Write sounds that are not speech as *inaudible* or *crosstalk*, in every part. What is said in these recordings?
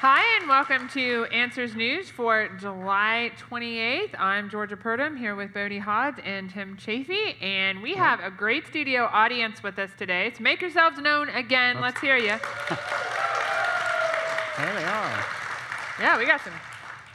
Hi, and welcome to Answers News for July 28th. I'm Georgia Purdom here with Bodie Hodge and Tim Chaffey, and we have a great studio audience with us today. So make yourselves known again. Let's hear you. *laughs* There they are. Yeah, we got some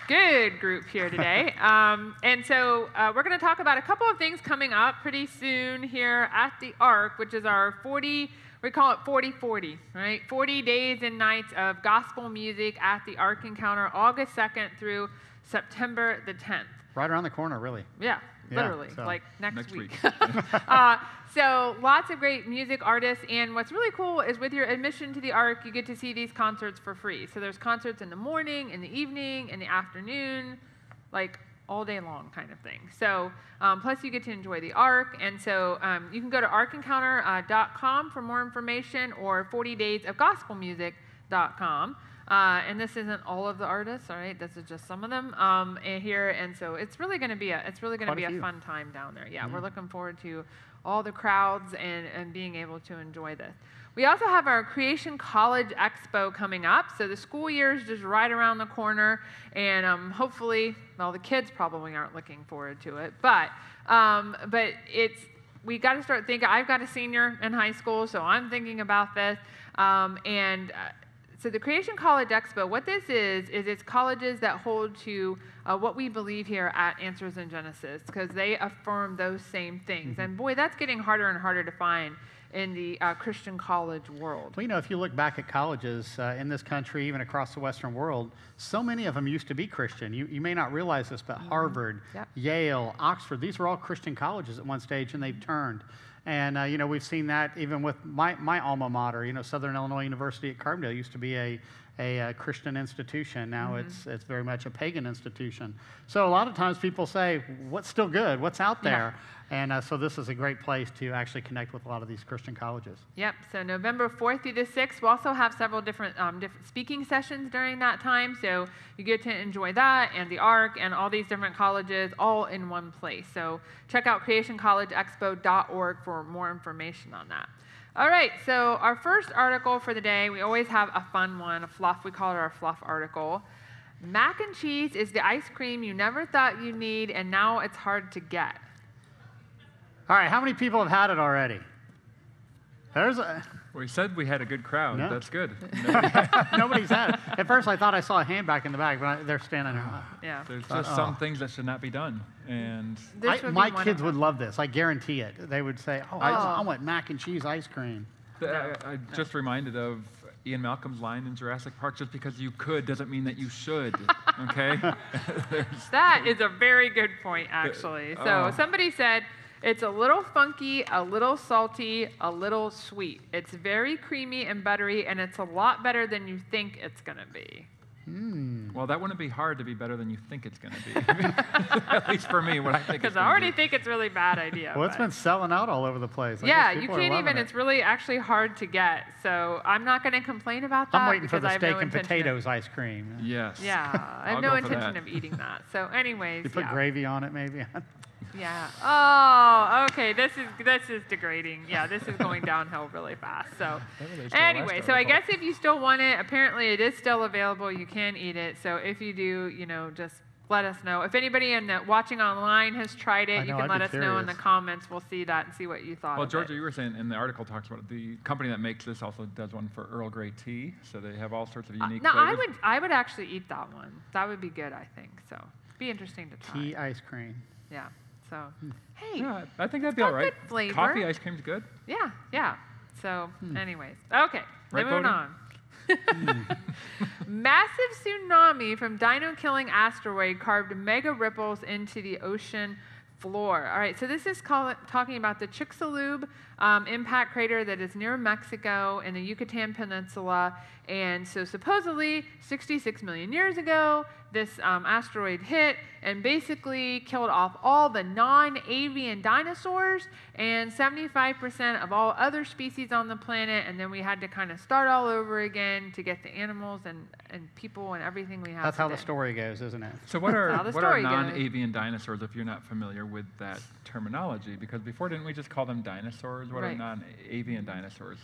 good group here today. *laughs* um, and so uh, we're going to talk about a couple of things coming up pretty soon here at the Ark, which is our 40 we call it 40 40, right? 40 days and nights of gospel music at the Ark Encounter, August 2nd through September the 10th. Right around the corner, really. Yeah, Yeah, literally, so- like next, Next week. week. *laughs* *laughs* uh, so lots of great music artists, and what's really cool is with your admission to the Ark, you get to see these concerts for free. So there's concerts in the morning, in the evening, in the afternoon, like all day long kind of thing. So um, plus you get to enjoy the ARC. and so um, you can go to arkencounter.com for more information, or 40daysofgospelmusic.com. Uh, and this isn't all of the artists, all right? This is just some of them um, here, and so it's really going to be a it's really going to be a a fun time down there. Yeah, we're looking forward to all the crowds and, and being able to enjoy this. We also have our Creation College Expo coming up. So the school year is just right around the corner, and um, hopefully, well, the kids probably aren't looking forward to it, but um, but it's we got to start thinking. I've got a senior in high school, so I'm thinking about this, um, and. Uh, so the Creation College Expo, what this is, is it's colleges that hold to uh, what we believe here at Answers in Genesis, because they affirm those same things. And boy, that's getting harder and harder to find in the uh, Christian college world. Well, you know, if you look back at colleges uh, in this country, even across the Western world, so many of them used to be Christian. You, you may not realize this, but Harvard, Yep. Yale, Oxford, these were all Christian colleges at one stage, and they've turned. And, uh, you know, we've seen that even with my, my alma mater, you know, Southern Illinois University at Carbondale used to be a, a, uh Christian institution. Now it's, it's very much a pagan institution. So a lot of times people say, what's still good? What's out Yeah. And uh, so this is a great place to actually connect with a lot of these Christian colleges. Yep. So November 4th through the 6th, we'll also have several different um, different speaking sessions during that time. So you get to enjoy that and the ARC and all these different colleges all in one place. So check out creationcollegeexpo.org for more information on that. All right. So our first article for the day, we always have a fun one, a fluff. We call it our fluff article. Mac and cheese is the ice cream you never thought you'd need, and now it's hard to get. All right, how many people have had it already? There's a, We said we had a good crowd. No. That's good. *laughs* nobody's had it. At first, I thought I saw a hand back in the back, but I, they're standing there. Yeah. There's just uh, some things that should not be done. And I, be my kids would love this. I guarantee it. They would say, "Oh, I, oh. I Oh. want mac and cheese ice cream." th- I, I just reminded of Ian Malcolm's line in Jurassic Park just because you could doesn't mean that you should. Okay? *laughs* *laughs* That is a very good point, actually. So oh. somebody said it's a little funky, a little salty, a little sweet. It's very creamy and buttery, and it's a lot better than you think it's gonna be. Hmm. well, that wouldn't be hard to be better than you think it's going to be. *laughs* At least for me, what I think Because I already be. think it's a really bad idea. Well, it's but- been selling out all over the place. I yeah, you can't even. it. It's really actually hard to get. So I'm not going to complain about that I'm waiting for the I steak no and intention of- potatoes ice cream. Yes. Yeah, I have I'll no intention that. of eating that. So, anyways, You put yeah. gravy on it, maybe. *laughs* Yeah. Oh, okay. This is this is degrading. Yeah, this is going downhill really fast. So, *laughs* there's anyway, so I guess if you still want it, apparently it is still available. You can eat it. So if you do, you know, just let us know. If anybody in the watching online has tried I it, you can I'd let be us know in the comments. We'll see that and see what you thought. Well, of Georgia, it. you were saying, and the article talks about it, the company that makes this also does one for Earl Grey tea. So they have all sorts of Uh, unique no, I flavors. would I would actually eat that one. That would be good. I think so. Be interesting to try. Tea ice cream. Yeah. So, Hmm. hey. Yeah, I think that'd be all right. good flavor. Coffee ice cream's good. Yeah, yeah. So, anyways, okay, Right, moving on. *laughs* Massive tsunami from dino killing asteroid carved mega ripples into the ocean floor. All right, so this is call talking about the Chicxulub um, impact crater that is near Mexico in the Yucatan Peninsula. And so, supposedly, 66 million years ago, this um, asteroid hit and basically killed off all the non avian dinosaurs and 75% of all other species on the planet. And then we had to kind of start all over again to get the animals and, and people and everything we have. That's how the story goes, isn't it? So what are what are non-avian dinosaurs? If you're not familiar with that terminology, because before didn't we just call them dinosaurs? What are non-avian dinosaurs?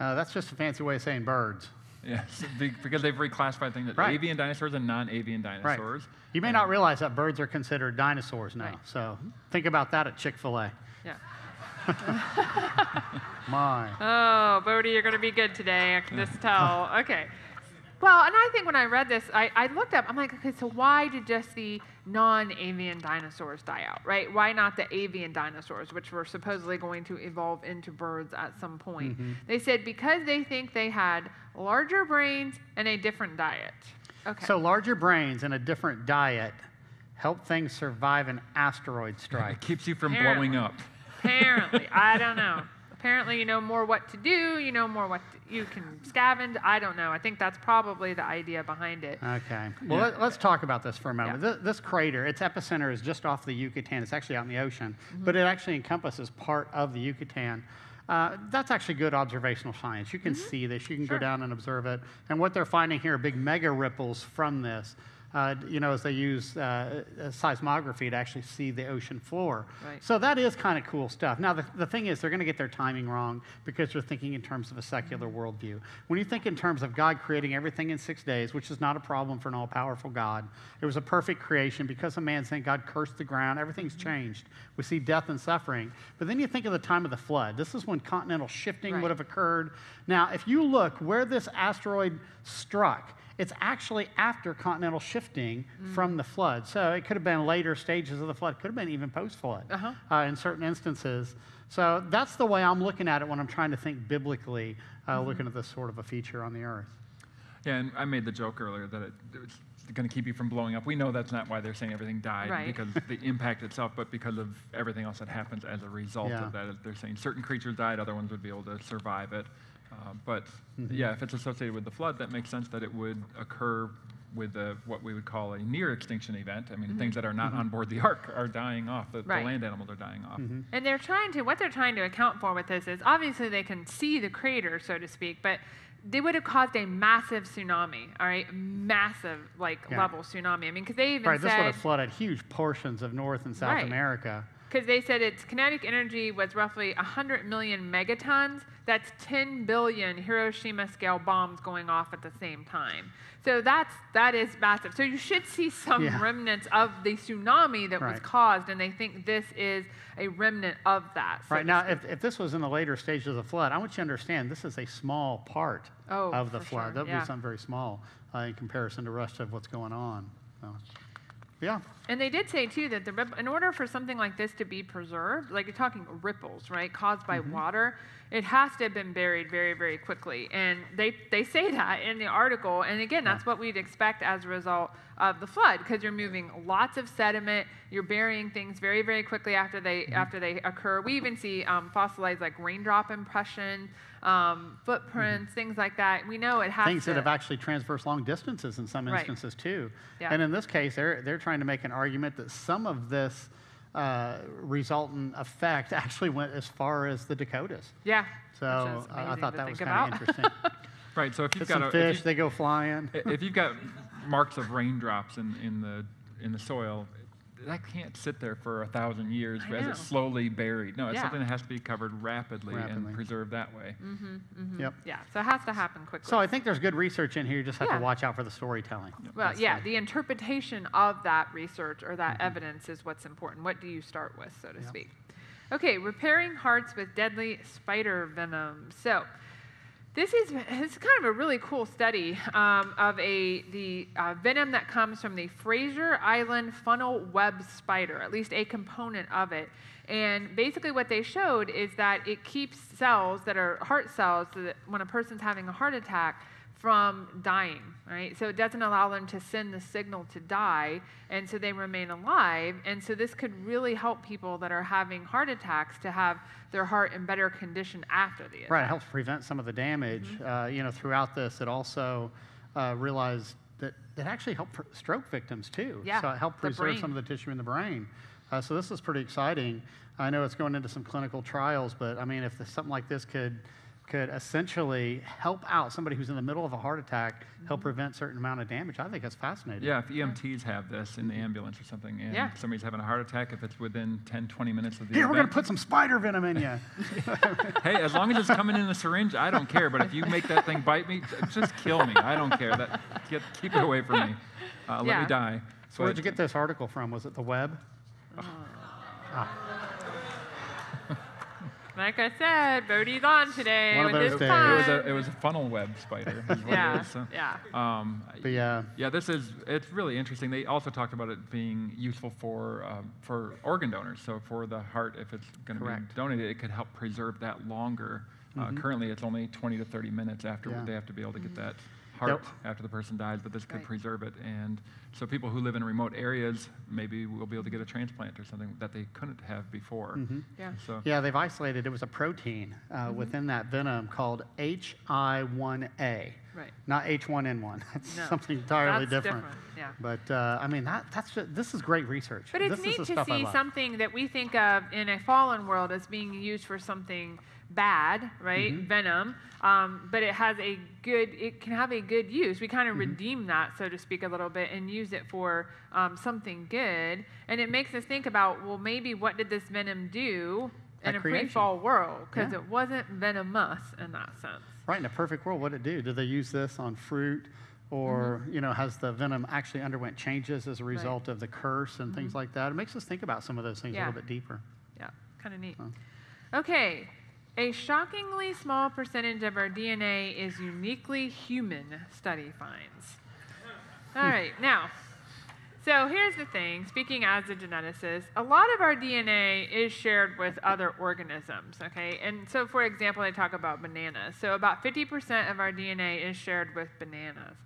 Uh, that's just a fancy way of saying birds. Yes, *laughs* because they've reclassified things as Right. avian dinosaurs and non-avian dinosaurs. Right. dinosaurs. You may not realize that birds are considered dinosaurs now. Right. So think about that at Chick fil A. Yeah. *laughs* My. Oh, Bodie, you're going to be good today. I can just *laughs* tell. Okay. Well, and I think when I read this, I, I looked up, I'm like, okay, so why did just the non avian dinosaurs die out, right? Why not the avian dinosaurs, which were supposedly going to evolve into birds at some point? Mm-hmm. They said because they think they had larger brains and a different diet. Okay. So larger brains and a different diet help things survive an asteroid *laughs* strike. It keeps you from Apparently. blowing up. Apparently, *laughs* I don't know. Apparently, you know more what to do. You know more what to, you can scavenge. I don't know. I think that's probably the idea behind it. Okay. Well, Yeah. let, us talk about this for a moment. Yeah. This, this crater, its epicenter is just off the Yucatan. It's actually out in the ocean, Mm-hmm. but it actually encompasses part of the Yucatan. Uh, that's actually good observational science. You can see this. You can. Sure. go down and observe it. And what they're finding here are big mega ripples from this. Uh, you know, as they use uh, uh, seismography to actually see the ocean floor. Right. So that is kind of cool stuff. Now, the, the thing is, they're going to get their timing wrong because they're thinking in terms of a secular worldview. When you think in terms of God creating everything in six days, which is not a problem for an all powerful God, it was a perfect creation. Because of man's saying God cursed the ground. Everything's changed. We see death and suffering. But then you think of the time of the flood. This is when continental shifting Right. would have occurred. Now, if you look where this asteroid struck, it's actually after continental shifting Mm. from the flood. So it could have been later stages of the flood, could have been even post flood Uh-huh. uh, in certain instances. So that's the way I'm looking at it when I'm trying to think biblically, uh, Mm-hmm. looking at this sort of a feature on the earth. Yeah, and I made the joke earlier that it, it's going to keep you from blowing up. We know that's not why they're saying everything died Right. because the *laughs* impact itself, but because of everything else that happens as a result Yeah. of that. They're saying certain creatures died, other ones would be able to survive it. Uh, but Mm-hmm. yeah, if it's associated with the flood, that makes sense that it would occur with a, what we would call a near extinction event. I mean, things that are not on board the ark are dying off. The, Mm-hmm. Right. the land animals are dying off. And they're trying to, what they're trying to account for with this is obviously they can see the crater, so to speak, but they would have caused a massive tsunami, all right? Massive, like, Yeah. level tsunami. I mean, because they even Right, this would have flooded huge portions of North and South Right. America. Because they said its kinetic energy was roughly 100 million megatons. That's 10 billion Hiroshima scale bombs going off at the same time. So that's that is massive. So you should see some Yeah. remnants of the tsunami that was caused, and they think this is a remnant of that. so Right now, if, if this was in the later stages of the flood, I want you to understand this is a small part Oh, of the flood. sure, That would yeah. be something very small uh, in comparison to the rest of what's going on. So, yeah. And they did say too that the in order for something like this to be preserved, like you're talking ripples, right, caused by Mm-hmm. water, it has to have been buried very, very quickly. And they they say that in the article. And again, that's what we'd expect as a result of the flood, because you're moving lots of sediment, you're burying things very, very quickly after they Mm-hmm. after they occur. We even see um, fossilized like raindrop impression, um, footprints, things like that. We know it has Mm-hmm. Things to. that have actually traversed long distances in some Right. instances too. Yeah. And in this case, they're, they're trying to make an argument that some of this uh, resultant effect actually went as far as the Dakotas. yeah. So which is I, I thought that was kind of interesting. *laughs* Right. So if you've Get got some a, fish, you- they go flying. *laughs* If you've got marks of raindrops in, in the in the soil, that can't sit there for a thousand years I as know. it's slowly buried. No, it's Yeah. something that has to be covered rapidly, Rapidly. and preserved that way. Yep. Yeah, so it has to happen quickly. So I think there's good research in here. You just have Yeah. to watch out for the storytelling. well, That's yeah, the- the interpretation of that research or Mm-hmm. that evidence is what's important. What do you start with, so to speak? Okay, repairing hearts with deadly spider venom. So this is this is kind of a really cool study um, of a the uh, venom that comes from the Fraser Island funnel web spider, at least a component of it. And basically, what they showed is that it keeps cells that are heart cells, so that when a person's having a heart attack, from dying, right? So it doesn't allow them to send the signal to die, and so they remain alive. And so this could really help people that are having heart attacks to have their heart in better condition after the attack. Right, it helps prevent some of the damage. Mm-hmm. Uh, you know, throughout this, it also uh, realized that it actually helped stroke victims too. Yeah, So it helped preserve some of the tissue in the brain. Uh, so this is pretty exciting. I know it's going into some clinical trials, but I mean, if something like this could could essentially help out somebody who's in the middle of a heart attack, help mm-hmm. prevent certain amount of damage. I think that's fascinating. Yeah, if EMTs have this in the ambulance or something, and Yeah. somebody's having a heart attack, if it's within 10, 20 minutes of the Here, we're going to put some spider venom in you. *laughs* hey, as long as it's coming in a syringe, I don't care. But if you make that thing bite me, just kill me. I don't care. That get, keep it away from me. Uh, Let Yeah. me die. so where'd But- you get this article from? Was it the web? Uh, ah. Like I said, Bodie's on today One of with those his days. It was a it was a funnel web spider. is what yeah, is, so. yeah. Um, But yeah, yeah, this is it's really interesting. They also talked about it being useful for um, for organ donors. So for the heart, if it's going to be Correct. donated, it could help preserve that longer. Uh, currently, it's only 20 to 30 minutes after Yeah. they have to be able to get that heart Yep. after the person dies, but this could Right. preserve it. And so people who live in remote areas maybe will be able to get a transplant or something that they couldn't have before. Yeah. So yeah, they've isolated. It was a protein uh, within that venom called HI1A, Right. not H1N1. *laughs* That's No. something entirely That's different. Yeah. But uh, I mean, that, that's just, this is great research. But it's this neat is to the stuff see something that we think of in a fallen world as being used for something bad, right? Mm-hmm. Venom. Um, but it has a good, it can have a good use. We kind of Mm-hmm. redeem that, so to speak, a little bit and use it for um, something good. And it makes us think about, well, maybe what did this venom do in At a pre-fall world? Because Yeah. it wasn't venomous in that sense. Right, in a perfect world, what did it do? Did they use this on fruit? Or, Mm-hmm. you know, has the venom actually underwent changes as a result of the curse and things like that? It makes us think about some of those things Mm-hmm. Yeah. a little bit deeper. Yeah, kind of neat. Huh. Okay, a shockingly small percentage of our DNA is uniquely human, study finds. All hmm. right, now, so here's the thing speaking as a geneticist, a lot of our DNA is shared with other organisms, okay? And so, for example, I talk about bananas. So, about 50% of our DNA is shared with bananas.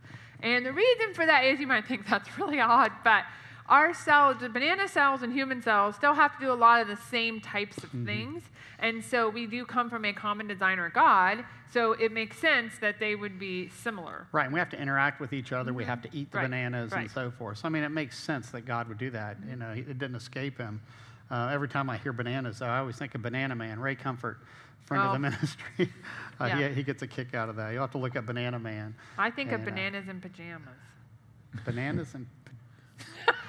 And the reason for that is you might think that's really odd, but our cells, the banana cells and human cells, still have to do a lot of the same types of things. And so we do come from a common designer God, so it makes sense that they would be similar. Right, and we have to interact with each other. We have to eat the Right, bananas and so forth. So, I mean, it makes sense that God would do that. You know, it didn't escape him. Uh, every time I hear bananas, I always think of Banana Man, Ray Comfort, friend of Oh. the ministry. *laughs* uh, Yeah. he, he gets a kick out of that. You'll have to look at Banana Man. I think of And, uh, bananas and pajamas. Bananas and *laughs*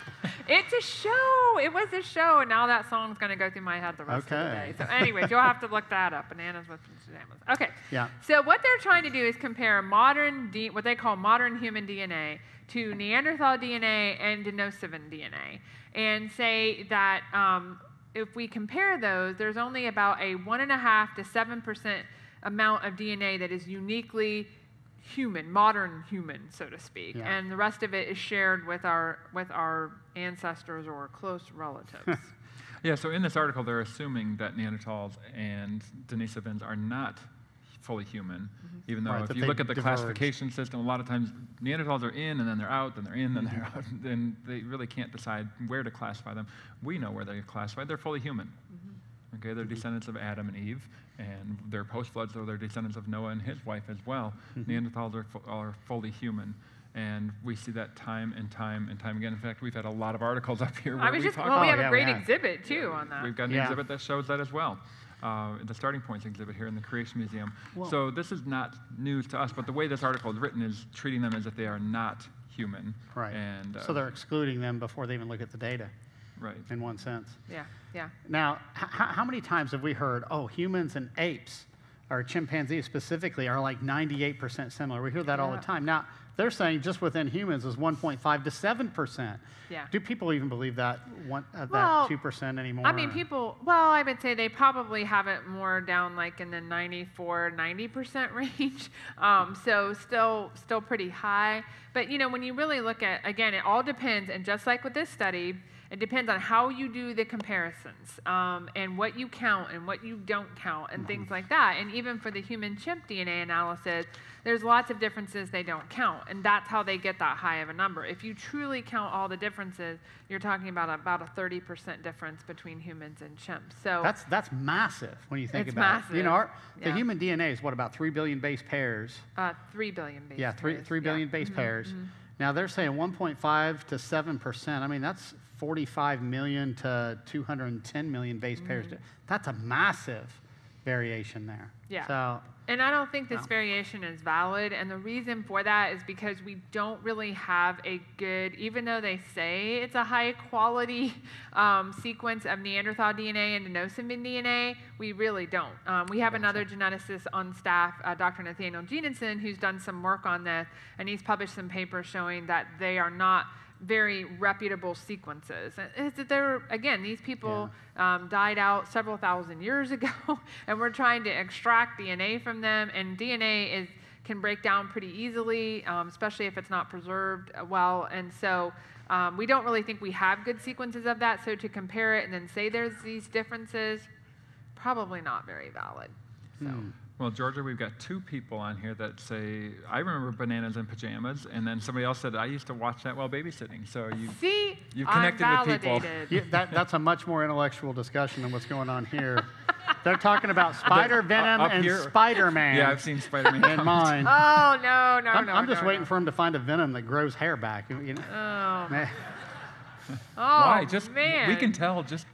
It's a show. It was a show, and now that song's going to go through my head the rest of the day. So, anyways, you'll have to look that up. Bananas with pajamas. Okay. Yeah. So, what they're trying to do is compare modern, D, what they call modern human DNA, to Neanderthal DNA and Denisovan DNA, and say that um, if we compare those, there's only about a one and a half to seven percent amount of DNA that is uniquely human, modern human, so to speak, Yeah. and the rest of it is shared with our with our ancestors or close relatives. *laughs* Yeah, so in this article, they're assuming that Neanderthals and Denisovans are not fully human, mm-hmm. even though Right, if you look at the diverged. classification system, a lot of times Neanderthals are in and then they're out, then they're in, then they're mm-hmm. out, *laughs* and they really can't decide where to classify them. We know where they're classified. They're fully human. Okay, they're descendants of Adam and Eve, and they're post-flood, so they're descendants of Noah and his wife as well. Neanderthals are, fu- are fully human. And we see that time and time and time again. In fact, we've had a lot of articles *laughs* up here where I was we just talk well, we Oh, have yeah, a great have. exhibit too on that. We've got an Yeah. exhibit that shows that as well. Uh, the Starting Points exhibit here in the Creation Museum. Well- so this is not news to us, but the way this article is written is treating them as if they are not human. Right. And uh, so they're excluding them before they even look at the data, right. in one sense. Yeah, yeah. Now, h- h- how many times have we heard, oh, humans and apes, or chimpanzees specifically, are like 98% similar? We hear that all the time. Now, they're saying just within humans is 1.5 to 7%. Yeah. Do people even believe that, one, uh, Well, that 2% anymore? I mean, people, well, I would say they probably have it more down like in the 94, 90% *laughs* range. Um, so still, still pretty high. But, you know, when you really look at, again, it all depends. And just like with this study, it depends on how you do the comparisons um, and what you count and what you don't count and things like that. And even for the human chimp DNA analysis, there's lots of differences they don't count. And that's how they get that high of a number. If you truly count all the differences, you're talking about about a 30% difference between humans and chimps. So That's, that's massive when you think about it. You know, massive. our, the human DNA is what, about 3 billion base pairs? uh, 3 billion base yeah, three, pairs. three Yeah. billion base pairs. Now they're saying 1.5 to 7 percent. I mean, that's 45 million to 210 million base pairs. That's a massive variation there. Yeah. So And I don't think this No. variation is valid. And the reason for that is because we don't really have a good, even though they say it's a high quality *laughs* um, sequence of Neanderthal DNA and Denisovan DNA, we really don't. Um, we have another geneticist on staff, uh, Dr. Nathaniel Jeanson, who's done some work on this, and he's published some papers showing that they are not very reputable sequences. And that They're, again, these people um, died out several thousand years *laughs* ago, and we're trying to extract DNA from them. And DNA is can break down pretty easily, um, especially if it's not preserved uh, well. And so um, we don't really think we have good sequences of that. So to compare it and then say there's these differences, probably not very valid. So. Hmm. Well, Georgia, we've got two people on here that say, I remember bananas in pajamas, and then somebody else said, I used to watch that while babysitting. So you, See, You've connected with people. validated. yeah, that, that's a much more intellectual discussion than what's going on here. *laughs* They're talking about uh, spider venom up and Spider-Man yeah, I've seen Spider-Man. in mine. Oh no, no, I'm, no! I'm just no, waiting no. for him to find a venom that grows hair back. You know? Oh, Man, oh Why? Just man. we can tell. Just,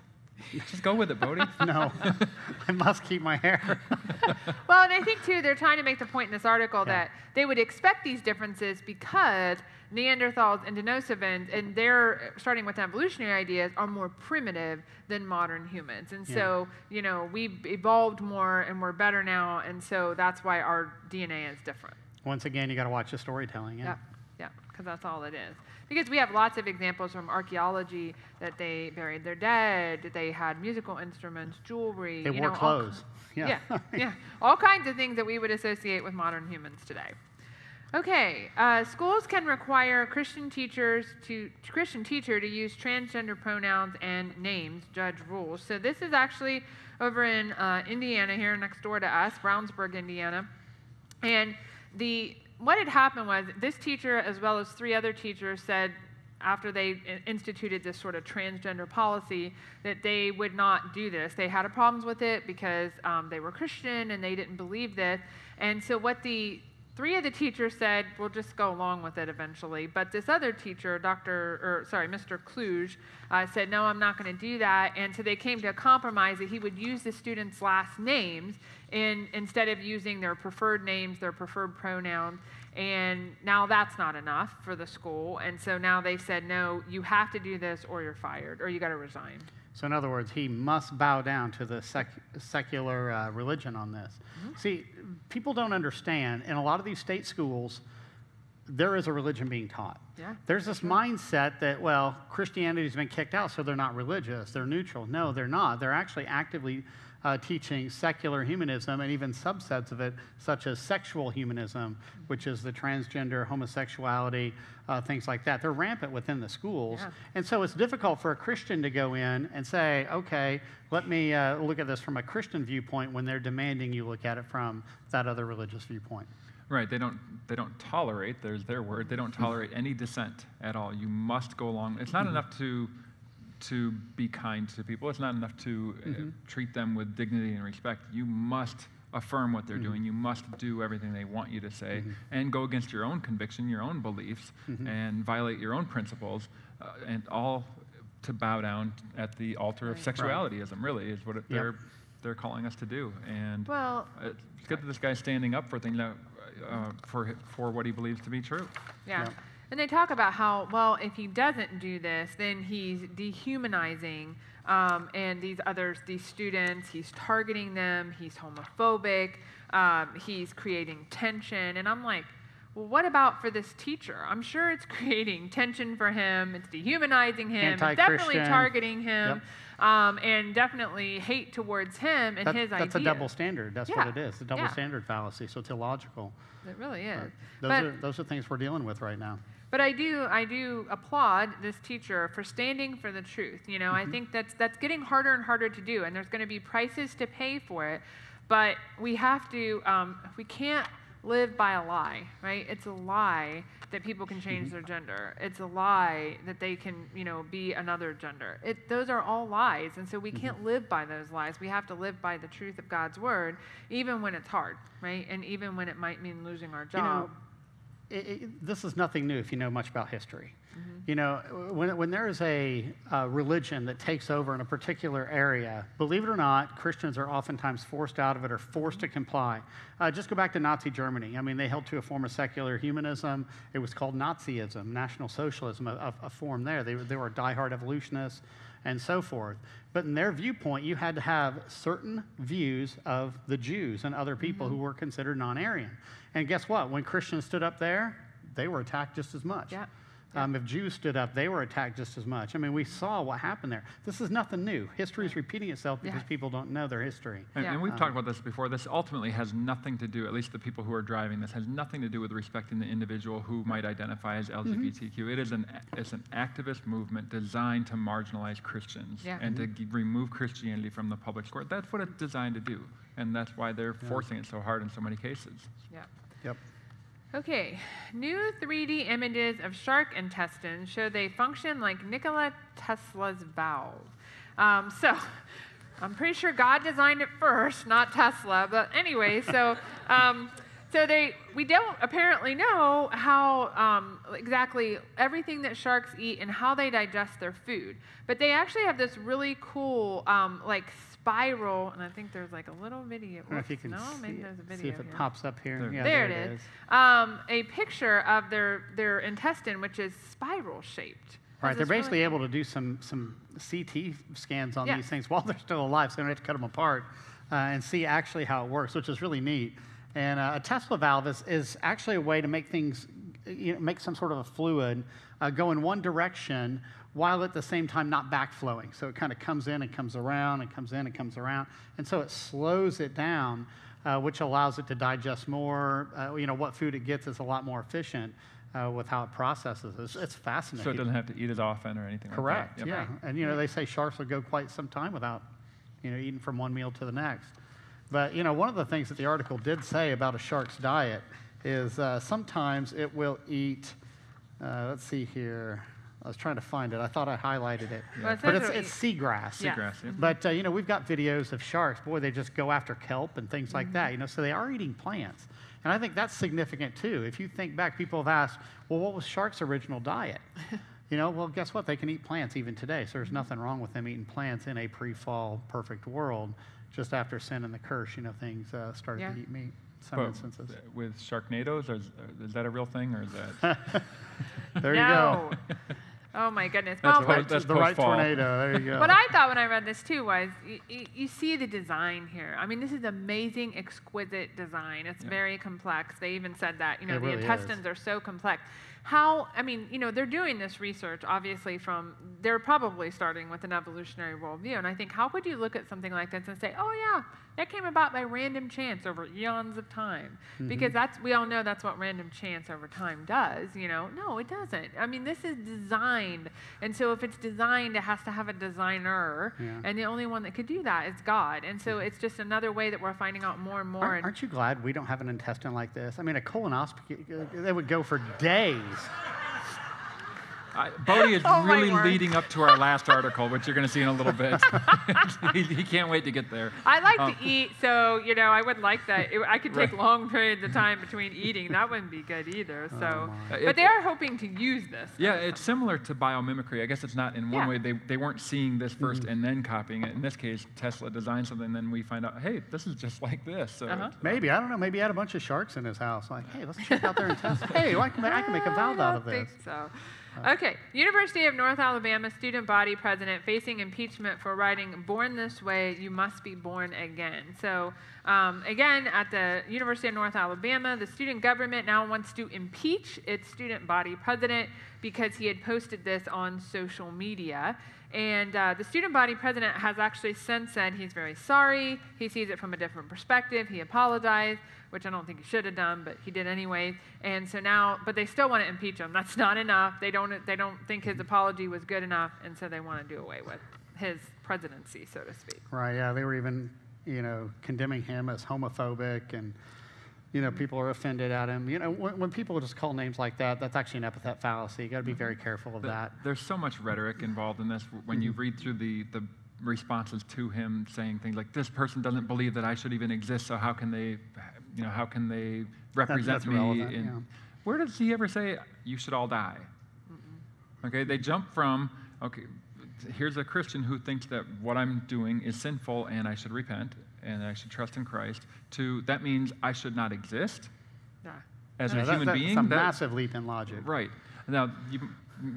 just go with it, Bodie. *laughs* no, *laughs* I must keep my hair. *laughs* Well, and I think too they're trying to make the point in this article Yeah. that they would expect these differences because Neanderthals and Denisovans, and they're starting with evolutionary ideas, are more primitive than modern humans, and Yeah. so you know we've evolved more and we're better now, and so that's why our DNA is different. Once again, you got to watch the storytelling. Yeah. Yeah, yeah, because that's all it is. Because we have lots of examples from archaeology that they buried their dead, they had musical instruments, jewelry. They you wore know, all clothes. *laughs* yeah, yeah, all kinds of things that we would associate with modern humans today. Okay, uh, schools can require Christian teachers to Christian teacher to use transgender pronouns and names. Judge rules. So this is actually over in uh, Indiana, here next door to us, Brownsburg, Indiana, and the what had happened was this teacher, as well as three other teachers, said after they instituted this sort of transgender policy that they would not do this. They had problems with it because um, they were Christian and they didn't believe this. And so what the three of the teachers said, we'll just go along with it eventually. But this other teacher, Dr. or sorry, Mr. Kluge, uh, said, no, I'm not going to do that. And so they came to a compromise that he would use the students' last names in, instead of using their preferred names, their preferred pronouns. And now that's not enough for the school. And so now they said, no, you have to do this or you're fired or you got to resign. So, in other words, he must bow down to the sec- secular uh, religion on this. See, people don't understand. In a lot of these state schools, there is a religion being taught. Yeah. There's this mindset that, well, Christianity's been kicked out, so they're not religious, they're neutral. No, they're not. They're actually actively uh, teaching secular humanism and even subsets of it, such as sexual humanism, which is the transgender, homosexuality, uh, things like that. They're rampant within the schools. Yeah. And so it's difficult for a Christian to go in and say, okay, let me uh, look at this from a Christian viewpoint when they're demanding you look at it from that other religious viewpoint. Right. They don't. They don't tolerate. There's their word. They don't tolerate any dissent at all. You must go along. It's not enough to to be kind to people. It's not enough to uh, treat them with dignity and respect. You must affirm what they're doing. You must do everything they want you to say, and go against your own conviction, your own beliefs, and violate your own principles, uh, and all to bow down at the altar of Right. sexualityism. Really, is what it, they're they're calling us to do. And Well, uh, it's good that this guy's standing up for things that, uh, for for what he believes to be true. Yeah. Yeah. And they talk about how, well, if he doesn't do this, then he's dehumanizing um, and these others, these students, he's targeting them, he's homophobic, um, he's creating tension. And I'm like, well, what about for this teacher? I'm sure it's *laughs* creating tension for him, it's dehumanizing him, it's definitely targeting him, um, and definitely hate towards him and That- his that's ideas. a double standard. That's Yeah. what it is. A double Yeah. standard fallacy. So it's illogical. It really is. Those, But- are, those are things we're dealing with right now. But I do, I do applaud this teacher for standing for the truth. You know, I mm-hmm. think that's that's getting harder and harder to do, and there's going to be prices to pay for it. But we have to, um, we can't live by a lie, right? It's a lie that people can change mm-hmm. their gender. It's a lie that they can, you know, be another gender. It, those are all lies, and so we can't mm-hmm. live by those lies. We have to live by the truth of God's word, even when it's hard, right? And even when it might mean losing our You know, job. i i this is nothing new if you know much about history. You know, when, when there is a uh, religion that takes over in a particular area, believe it or not, Christians are oftentimes forced out of it or forced to comply. Uh, just go back to Nazi Germany. I mean, they held to a form of secular humanism. It was called Nazism, National Socialism, a, a, a form there. They, they were diehard evolutionists and so forth. But in their viewpoint, you had to have certain views of the Jews and other people mm-hmm. who were considered non Aryan. And guess what? When Christians stood up there, they were attacked just as much. Yeah. Um, if Jews stood up, they were attacked just as much. I mean, we saw what happened there. This is nothing new. History is repeating itself because Yeah. people don't know their history. And, Yeah. and we've talked about this before. This ultimately has nothing to do, at least the people who are driving this, has nothing to do with respecting the individual who might identify as Mm-hmm. LGBTQ. It is an it's an activist movement designed to marginalize Christians Yeah. and to g- remove Christianity from the public square. That's what it's designed to do, and that's why they're forcing it so hard in so many cases. Yeah. Yep. Okay, new 3D images of shark intestines show they function like Nikola Tesla's valve. Um, so, *laughs* I'm pretty sure God designed it first, not Tesla. But anyway, so *laughs* um, so they we don't apparently know how um, exactly everything that sharks eat and how they digest their food. But they actually have this really cool um, like spiral, and I think there's like a little video. I if you can no, see, maybe it, there's a video see if it here. pops up here. There. Yeah, there, there, it is. Um, a picture of their their intestine, which is spiral shaped. Right, they're this really- basically able to do some, some CT scans on Yeah. these things while *laughs* they're still alive, so they don't have to cut them apart uh, and see actually how it works, which is really neat. And uh, a Tesla valve is, is actually a way to make things, you know, make some sort of a fluid uh, go in one direction while at the same time not backflowing. So it kind of comes in and comes around and comes in and comes around. And so it slows it down, uh, which allows it to digest more. Uh, you know, what food it gets is a lot more efficient uh, with how it processes. It's, it's fascinating. So it doesn't have to eat as often or anything Correct. like that. Yep. Yeah. And you know, they say sharks will go quite some time without, you know, eating from one meal to the next. But you know, one of the things that the article did say about a shark's diet is uh, sometimes it will eat. Uh, let's see here. I was trying to find it. I thought I highlighted it. Well, But it's, it's seagrass. Yeah. Seagrass, yeah. But uh, you know, we've got videos of sharks. Boy, they just go after kelp and things like Mm-hmm. that. You know, so they are eating plants, and I think that's significant too. If you think back, people have asked, "Well, what was sharks' original diet?" *laughs* you know, well, guess what? They can eat plants even today. So there's nothing wrong with them eating plants in a pre-fall perfect world. Just after sin and the curse, you know, things uh, started Yeah. to eat meat. Some But instances. with Sharknadoes, or is, uh, is that a real thing, or is that? *laughs* There you go. oh my goodness. That's Well, Right, that's the right post-fall. tornado. There you *laughs* go. what I thought when I read this too was you, you, you see the design here. I mean, this is amazing, exquisite design. It's Yeah. very complex. They even said that, you know, It the really is. intestines are so complex. How, I mean, you know, they're doing this research obviously from, they're probably starting with an evolutionary worldview. And I think, how could you look at something like this and say, oh, yeah, that came about by random chance over eons of time? Mm-hmm. Because that's, we all know that's what random chance over time does, you know? No, it doesn't. I mean, this is designed. And so if it's designed, it has to have a designer. Yeah. And the only one that could do that is God. And so it's just another way that we're finding out more and more. Aren't, and- aren't you glad we don't have an intestine like this? I mean, a colonoscopy, they would go for days. Jeez. I, Bodie is *laughs* Oh, really leading up to our last article, which you're going to see in a little bit. *laughs* he, he can't wait to get there. I like Um, to eat, so you know I would like that. It, I could take Right. long periods of time between eating. That wouldn't be good either. So, Oh. But it- they are hoping to use this. Yeah, it's similar to biomimicry. I guess it's not in one Yeah. way. They, they weren't seeing this 1st Mm-hmm. and then copying it. In this case, Tesla designed something, and then we find out, hey, this is just *laughs* like this. So Uh-huh. Maybe, I don't know, maybe he had a bunch of sharks in his house. Like, hey, let's check out their intestines. hey, I can, I can make a valve I out don't of this. think so. Okay, University of North Alabama student body president facing impeachment for writing "Born This Way, You Must Be Born Again." So, um, again, at the University of North Alabama, the student government now wants to impeach its student body president because he had posted this on social media. And uh, the student body president has actually since said he's very sorry. He sees it from a different perspective. He apologized, which I don't think he should have done, but he did anyway. And so now, but they still want to impeach him. That's not enough. They don't. They don't think his apology was good enough, and so they want to do away with his presidency, so to speak. Right, yeah, they were even, you know, condemning him as homophobic and, you know, people are offended at him. You know, when, when people just call names like that, that's actually an epithet fallacy. You got to be very careful of Th- that. There's so much rhetoric involved in this. When Mm-hmm. you read through the, the responses to him saying things like, this person doesn't believe that I should even exist, so how can they, you know, how can they represent that's me? relevant, in, yeah. Where does he ever say you should all die? Okay, they jump from, okay, here's a Christian who thinks that what I'm doing is sinful and I should repent and I should trust in Christ, to that means I should not exist Yeah. as Yeah, a that- human that's being. a That- massive leap in logic. Right. Now, you,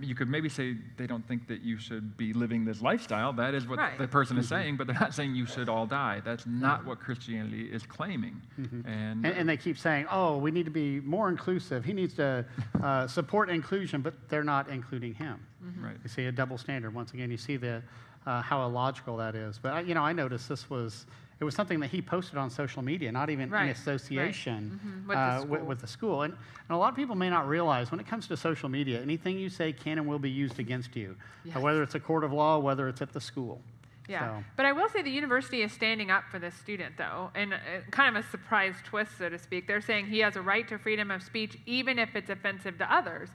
you could maybe say they don't think that you should be living this lifestyle. That is what Right. the person is saying, but they're not saying you should all die. That's not what Christianity is claiming. And, And, and they keep saying, oh, we need to be more inclusive. He needs to uh, *laughs* support inclusion, but they're not including him. right. You see a double standard. Once again, you see the, uh, how illogical that is. But, I, you know, I noticed this was, it was something that he posted on social media, not even Right, in right. association Mhm, with the uh, with, the school. And, and a lot of people may not realize when it comes to social media, anything you say can and will be used against you, uh, Yes. whether it's a court of law, whether it's at the school. Yeah, So- but I will say the university is standing up for this student, though, and uh, kind of a surprise twist, so to speak. They're saying he has a right to freedom of speech, even if it's offensive to others.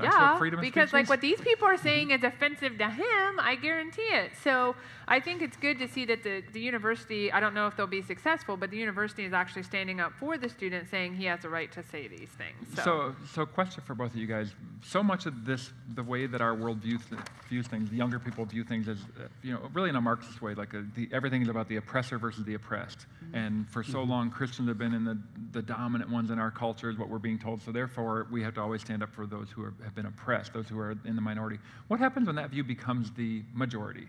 That's yeah, what freedom because like what these people are saying is offensive to him, I guarantee it. So I think it's good to see that the, the university, I don't know if they'll be successful, but the university is actually standing up for the student, saying he has a right to say these things. So, So, so question for both of you guys. So much of this, the way that our world views, views things, the younger people view things as, uh, you know, really in a Marxist way, like a, the, everything is about the oppressor versus the oppressed. Mm-hmm. And for so mm-hmm. long, Christians have been in the, the dominant ones in our culture, is what we're being told. So therefore, we have to always stand up for those who are, have been oppressed, those who are in the minority. What happens when that view becomes the majority?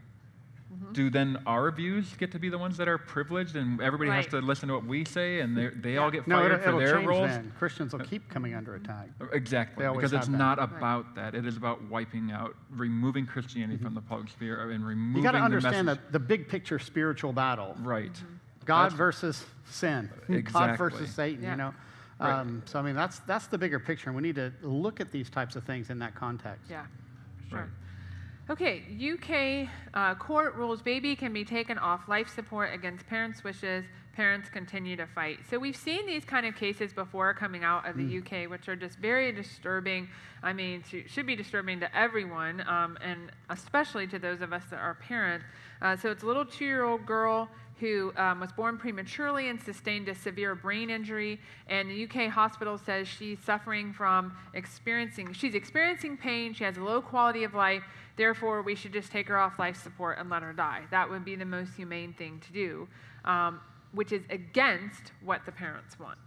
Mm-hmm. Do then our views get to be the ones that are privileged, and everybody has to listen to what we say, and they're- they Yeah. all get No, fired it'll, for it'll their change roles? then. Christians will uh, keep coming under attack. Exactly, because it's have that. not Right. about that. It is about wiping out, removing Christianity mm-hmm. from the public sphere and removing You got to the understand message. the, the big picture spiritual battle. Right. Mm-hmm. God That's- versus sin. *laughs* God versus Satan, Yeah. you know? Right. Um, so, I mean, that's, that's the bigger picture. and We need to look at these types of things in that context. yeah, sure. Right. Okay, UK uh, court rules baby can be taken off life support against parents' wishes. Parents continue to fight. So we've seen these kind of cases before coming out of the Mm. UK, which are just very disturbing. I mean, to, should be disturbing to everyone, um, and especially to those of us that are parents. Uh, so it's a little two-year-old girl who um, was born prematurely and sustained a severe brain injury. And the UK hospital says she's suffering from experiencing, she's experiencing pain, she has a low quality of life, therefore we should just take her off life support and let her die. That would be the most humane thing to do, um, which is against what the parents want.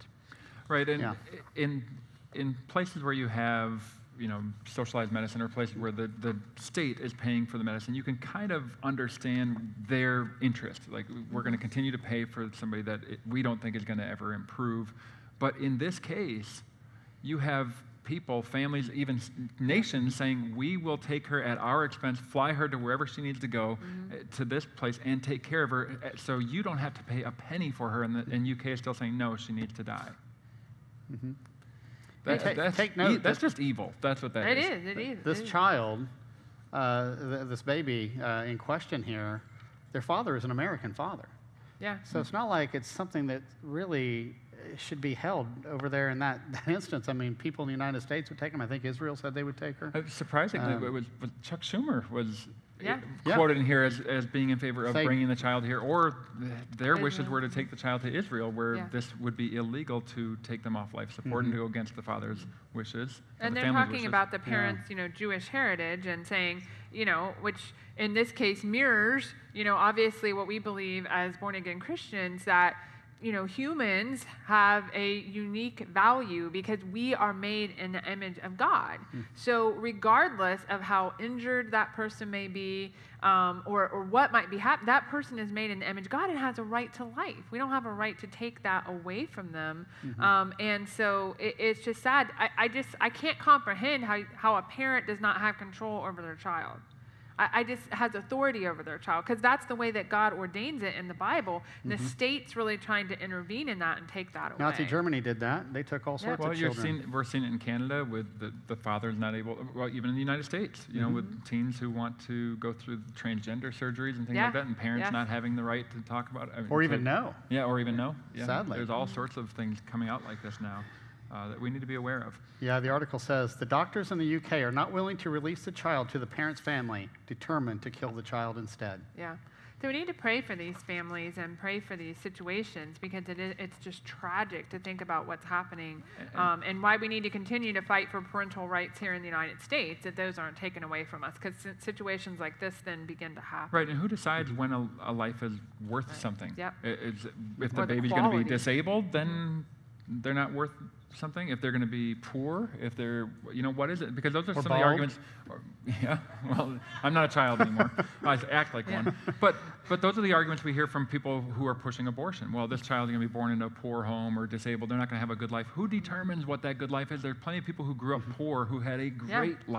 Right, and Yeah. in, in places where you have, you know, socialized medicine or places where the, the state is paying for the medicine, you can kind of understand their interest. Like, we're going to continue to pay for somebody that it, we don't think is going to ever improve. But in this case, you have people, families, even nations saying, we will take her at our expense, fly her to wherever she needs to go, uh, to this place, and take care of her. uh, So you don't have to pay a penny for her. And the and UK is still saying, no, she needs to die. That- Take- that's, take e- note that's just evil. That's what that It is. is, it is. This it is. child, uh, th- this baby uh, in question here, their father is an American father. Yeah. So it's not like it's something that really should be held over there in that, *laughs* that instance. I mean, people in the United States would take them. I think Israel said they would take her. Uh, surprisingly, Um, it was, was Chuck Schumer was Yeah. uh, Yeah. quoted in here as, as being in favor of Say- bringing the child here, or th- their wishes Israel. were to take the child to Israel, where Yeah. this would be illegal to take them off life support and to go against the father's wishes. And the they're talking wishes. about the parents, you know, Jewish heritage and saying, you know, which in this case mirrors, you know, obviously what we believe as born again Christians that, you know, humans have a unique value because we are made in the image of God. So, regardless of how injured that person may be um, or, or what might be happening, that person is made in the image of God and has a right to life. We don't have a right to take that away from them. Um, and so it, it's just sad. I, I just I can't comprehend how, how a parent does not have control over their child. I, I just has authority over their child because that's the way that God ordains it in the Bible. And the state's really trying to intervene in that and take that away. Nazi Germany did that. They took all Yeah. sorts Well, of you're children. seeing, we're seeing it in Canada with the, the father's not able, well, even in the United States, you know, Mm-hmm. with teens who want to go through transgender surgeries and things Yeah. like that, and parents Yeah. not having the right to talk about it. I mean, or to- even know. Yeah, or even know. Yeah. Sadly. There's all sorts of things coming out like this now uh, that we need to be aware of. Yeah, the article says the doctors in the UK are not willing to release the child to the parent's family, determined to kill the child instead. Yeah. So we need to pray for these families and pray for these situations because it is, it's just tragic to think about what's happening um, and why we need to continue to fight for parental rights here in the United States that those aren't taken away from us because situations like this then begin to happen. Right, and who decides when a, a life is worth something? Yep. I- Is, if the the baby's going to be disabled, then they're not worth something. If they're going to be poor, if they're, you know, what is it? Because those are Or some of the arguments. Or, *laughs* yeah, well, I'm not a child anymore. I act like Yeah. one. But, but those are the arguments we hear from people who are pushing abortion. Well, this child's going to be born in a poor home or disabled. They're not going to have a good life. Who determines what that good life is? There are plenty of people who grew up mm-hmm. poor who had a Yeah. great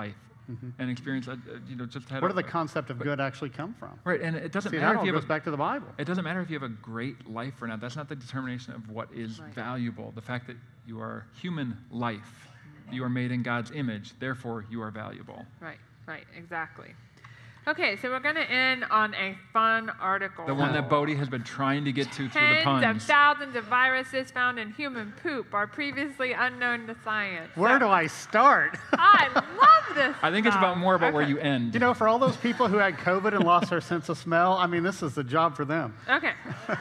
life and experience. a, a- you know, just had Where a, did the concept of good actually come from? Right, and it doesn't See, matter that if all you have goes a back to the Bible. it doesn't matter if you have a great life or not. That's not the determination of what is Right. valuable. The fact that you are human life, you are made in God's image, therefore you are valuable. Right, right, exactly. Okay, so we're going to end on a fun article. The one that Bodie has been trying to get to through the Tens of thousands of viruses found in human poop are previously unknown to science. Where So, do I start? *laughs* I love this. I think it's about more about where you end. you know, for all those people who had COVID and lost their sense of smell, I mean, this is the job for them. Okay. *laughs*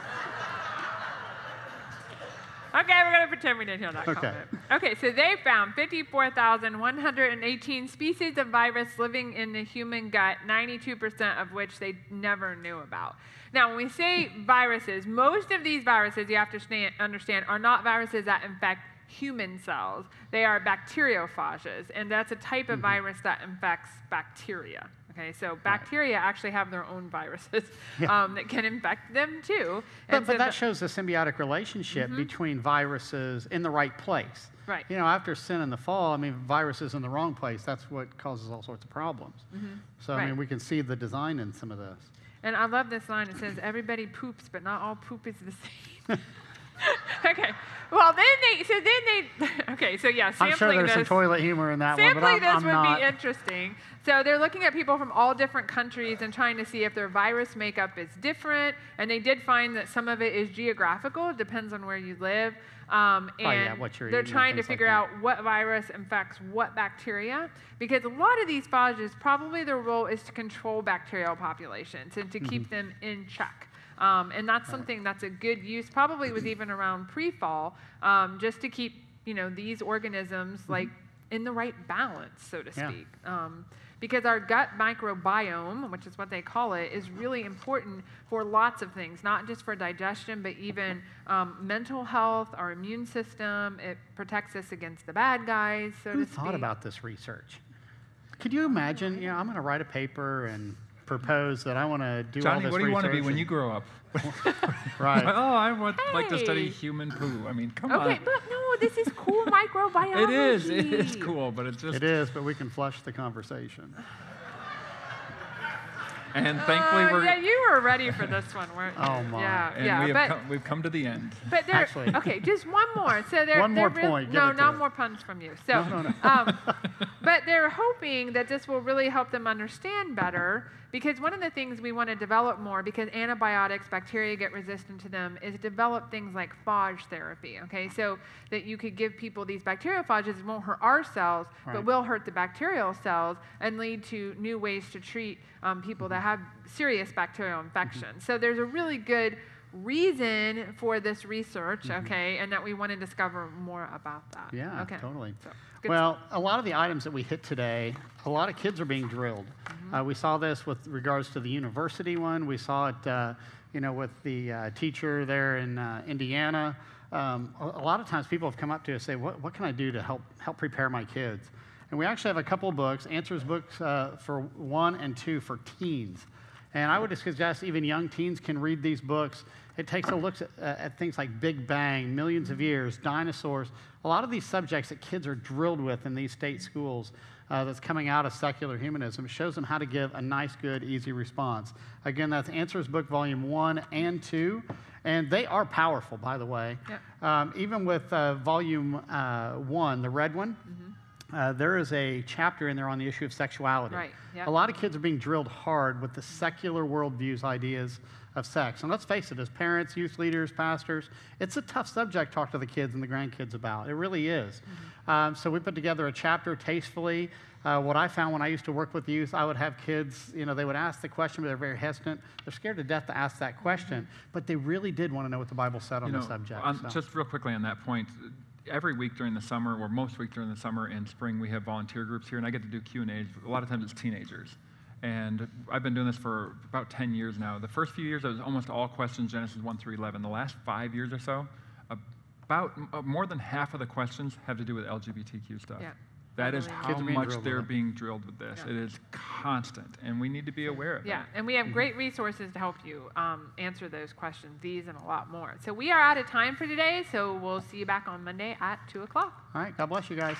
Okay, we're going to pretend we didn't hear that Okay. comment. Okay, so they found 54,118 species of virus living in the human gut, 92% of which they never knew about. Now, when we say viruses, most of these viruses, you have to understand, are not viruses that infect human cells. They are bacteriophages, and that's a type of mm-hmm. virus that infects bacteria. Okay, so bacteria actually have their own viruses *laughs* Yeah. um, that can infect them too. But, And but so that the- shows the symbiotic relationship between viruses in the right place. Right. You know, after sin in the fall, I mean, viruses in the wrong place, that's what causes all sorts of problems. So, I Right. mean, we can see the design in some of this. And I love this line. It says, "Everybody poops, but not all poop is the *laughs* same." *laughs* *laughs* okay. Well, then they. So then they. *laughs* Okay. So yeah, sampling I'm sampling sure there's this. some toilet humor in that one, but Sampling I'm, this I'm would not. be interesting. So they're looking at people from all different countries and trying to see if their virus makeup is different. And they did find that some of it is geographical. It depends on where you live. Um, Oh, and yeah, what you're they're trying to things like figure out what virus infects what bacteria. Because a lot of these phages, probably their role is to control bacterial populations and to Mm-hmm. keep them in check. Um, and that's something that's a good use, probably was even around pre-fall, um, just to keep you know these organisms like in the right balance, so to Mm-hmm. Yeah. speak. Um, because our gut microbiome, which is what they call it, is really important for lots of things, not just for digestion, but even um, mental health, our immune system. It protects us against the bad guys, so Who to speak. thought about this research? Could you imagine? You know, I'm going to write a paper and propose that I want to do all Johnny, this what do you want to be when you grow up? *laughs* Right. oh, I would like to study human poo. I mean, come Okay, on. Okay, but no, this is cool microbiology. It is. It is cool, but it's just. It is, but we can flush the conversation. And thankfully, Uh, we're. yeah, you were ready for this one, weren't you? *laughs* Oh, my. Yeah, and yeah, we have but come, we've come to the end. But there, Actually- okay, just one more. So they're One more real- point, No, it to no more puns from you. So, Um, but they're hoping that this will really help them understand better. Because one of the things we want to develop more, because antibiotics, bacteria get resistant to them, is develop things like phage therapy. Okay, so that you could give people these bacteriophages, it won't hurt our cells, but will hurt the bacterial cells and lead to new ways to treat um, people that have serious bacterial infections. So there's a really good reason for this research, okay, and that we want to discover more about that. Yeah, okay. totally. So, Well, a lot of the items that we hit today, a lot of kids are being drilled. Mm-hmm. Uh, we saw this with regards to the university one. We saw it, uh, you know, with the uh, teacher there in uh, Indiana. Um, a, a lot of times people have come up to us and say, what, what can I do to help, help prepare my kids? And we actually have a couple books, answers books uh, for one and two for teens. And I would suggest even young teens can read these books. It takes a look at, uh, at things like Big Bang, millions of years, dinosaurs, a lot of these subjects that kids are drilled with in these state schools uh, that's coming out of secular humanism. It shows them how to give a nice, good, easy response. Again, that's Answers Book Volume 1 and 2. And they are powerful, by the way. Yep. Um, even with uh, Volume uh, 1, the red one, uh, there is a chapter in there on the issue of sexuality. Right, yep. A lot of kids are being drilled hard with the secular worldviews ideas of sex. And let's face it, as parents, youth leaders, pastors, it's a tough subject to talk to the kids and the grandkids about. It really is. Um, so we put together a chapter tastefully. Uh, what I found when I used to work with youth, I would have kids, you know, they would ask the question, but they're very hesitant. They're scared to death to ask that question, but they really did want to know what the Bible said on You know, the subject. on- so. Just real quickly on that point, every week during the summer, or most week during the summer and spring, we have volunteer groups here, and I get to do Q and A's. A lot of times it's teenagers, and I've been doing this for about 10 years now. The first few years, it was almost all questions Genesis 1 through 11. The last five years or so, about more than half of the questions have to do with LGBTQ stuff. Yeah. That is how Kids are being much they're being drilled with this. Yeah. It is constant, and we need to be aware of it. Yeah, that. and we have great resources to help you um, answer those questions, these and a lot more. So we are out of time for today, so we'll see you back on Monday at 2 o'clock. All right, God bless you guys.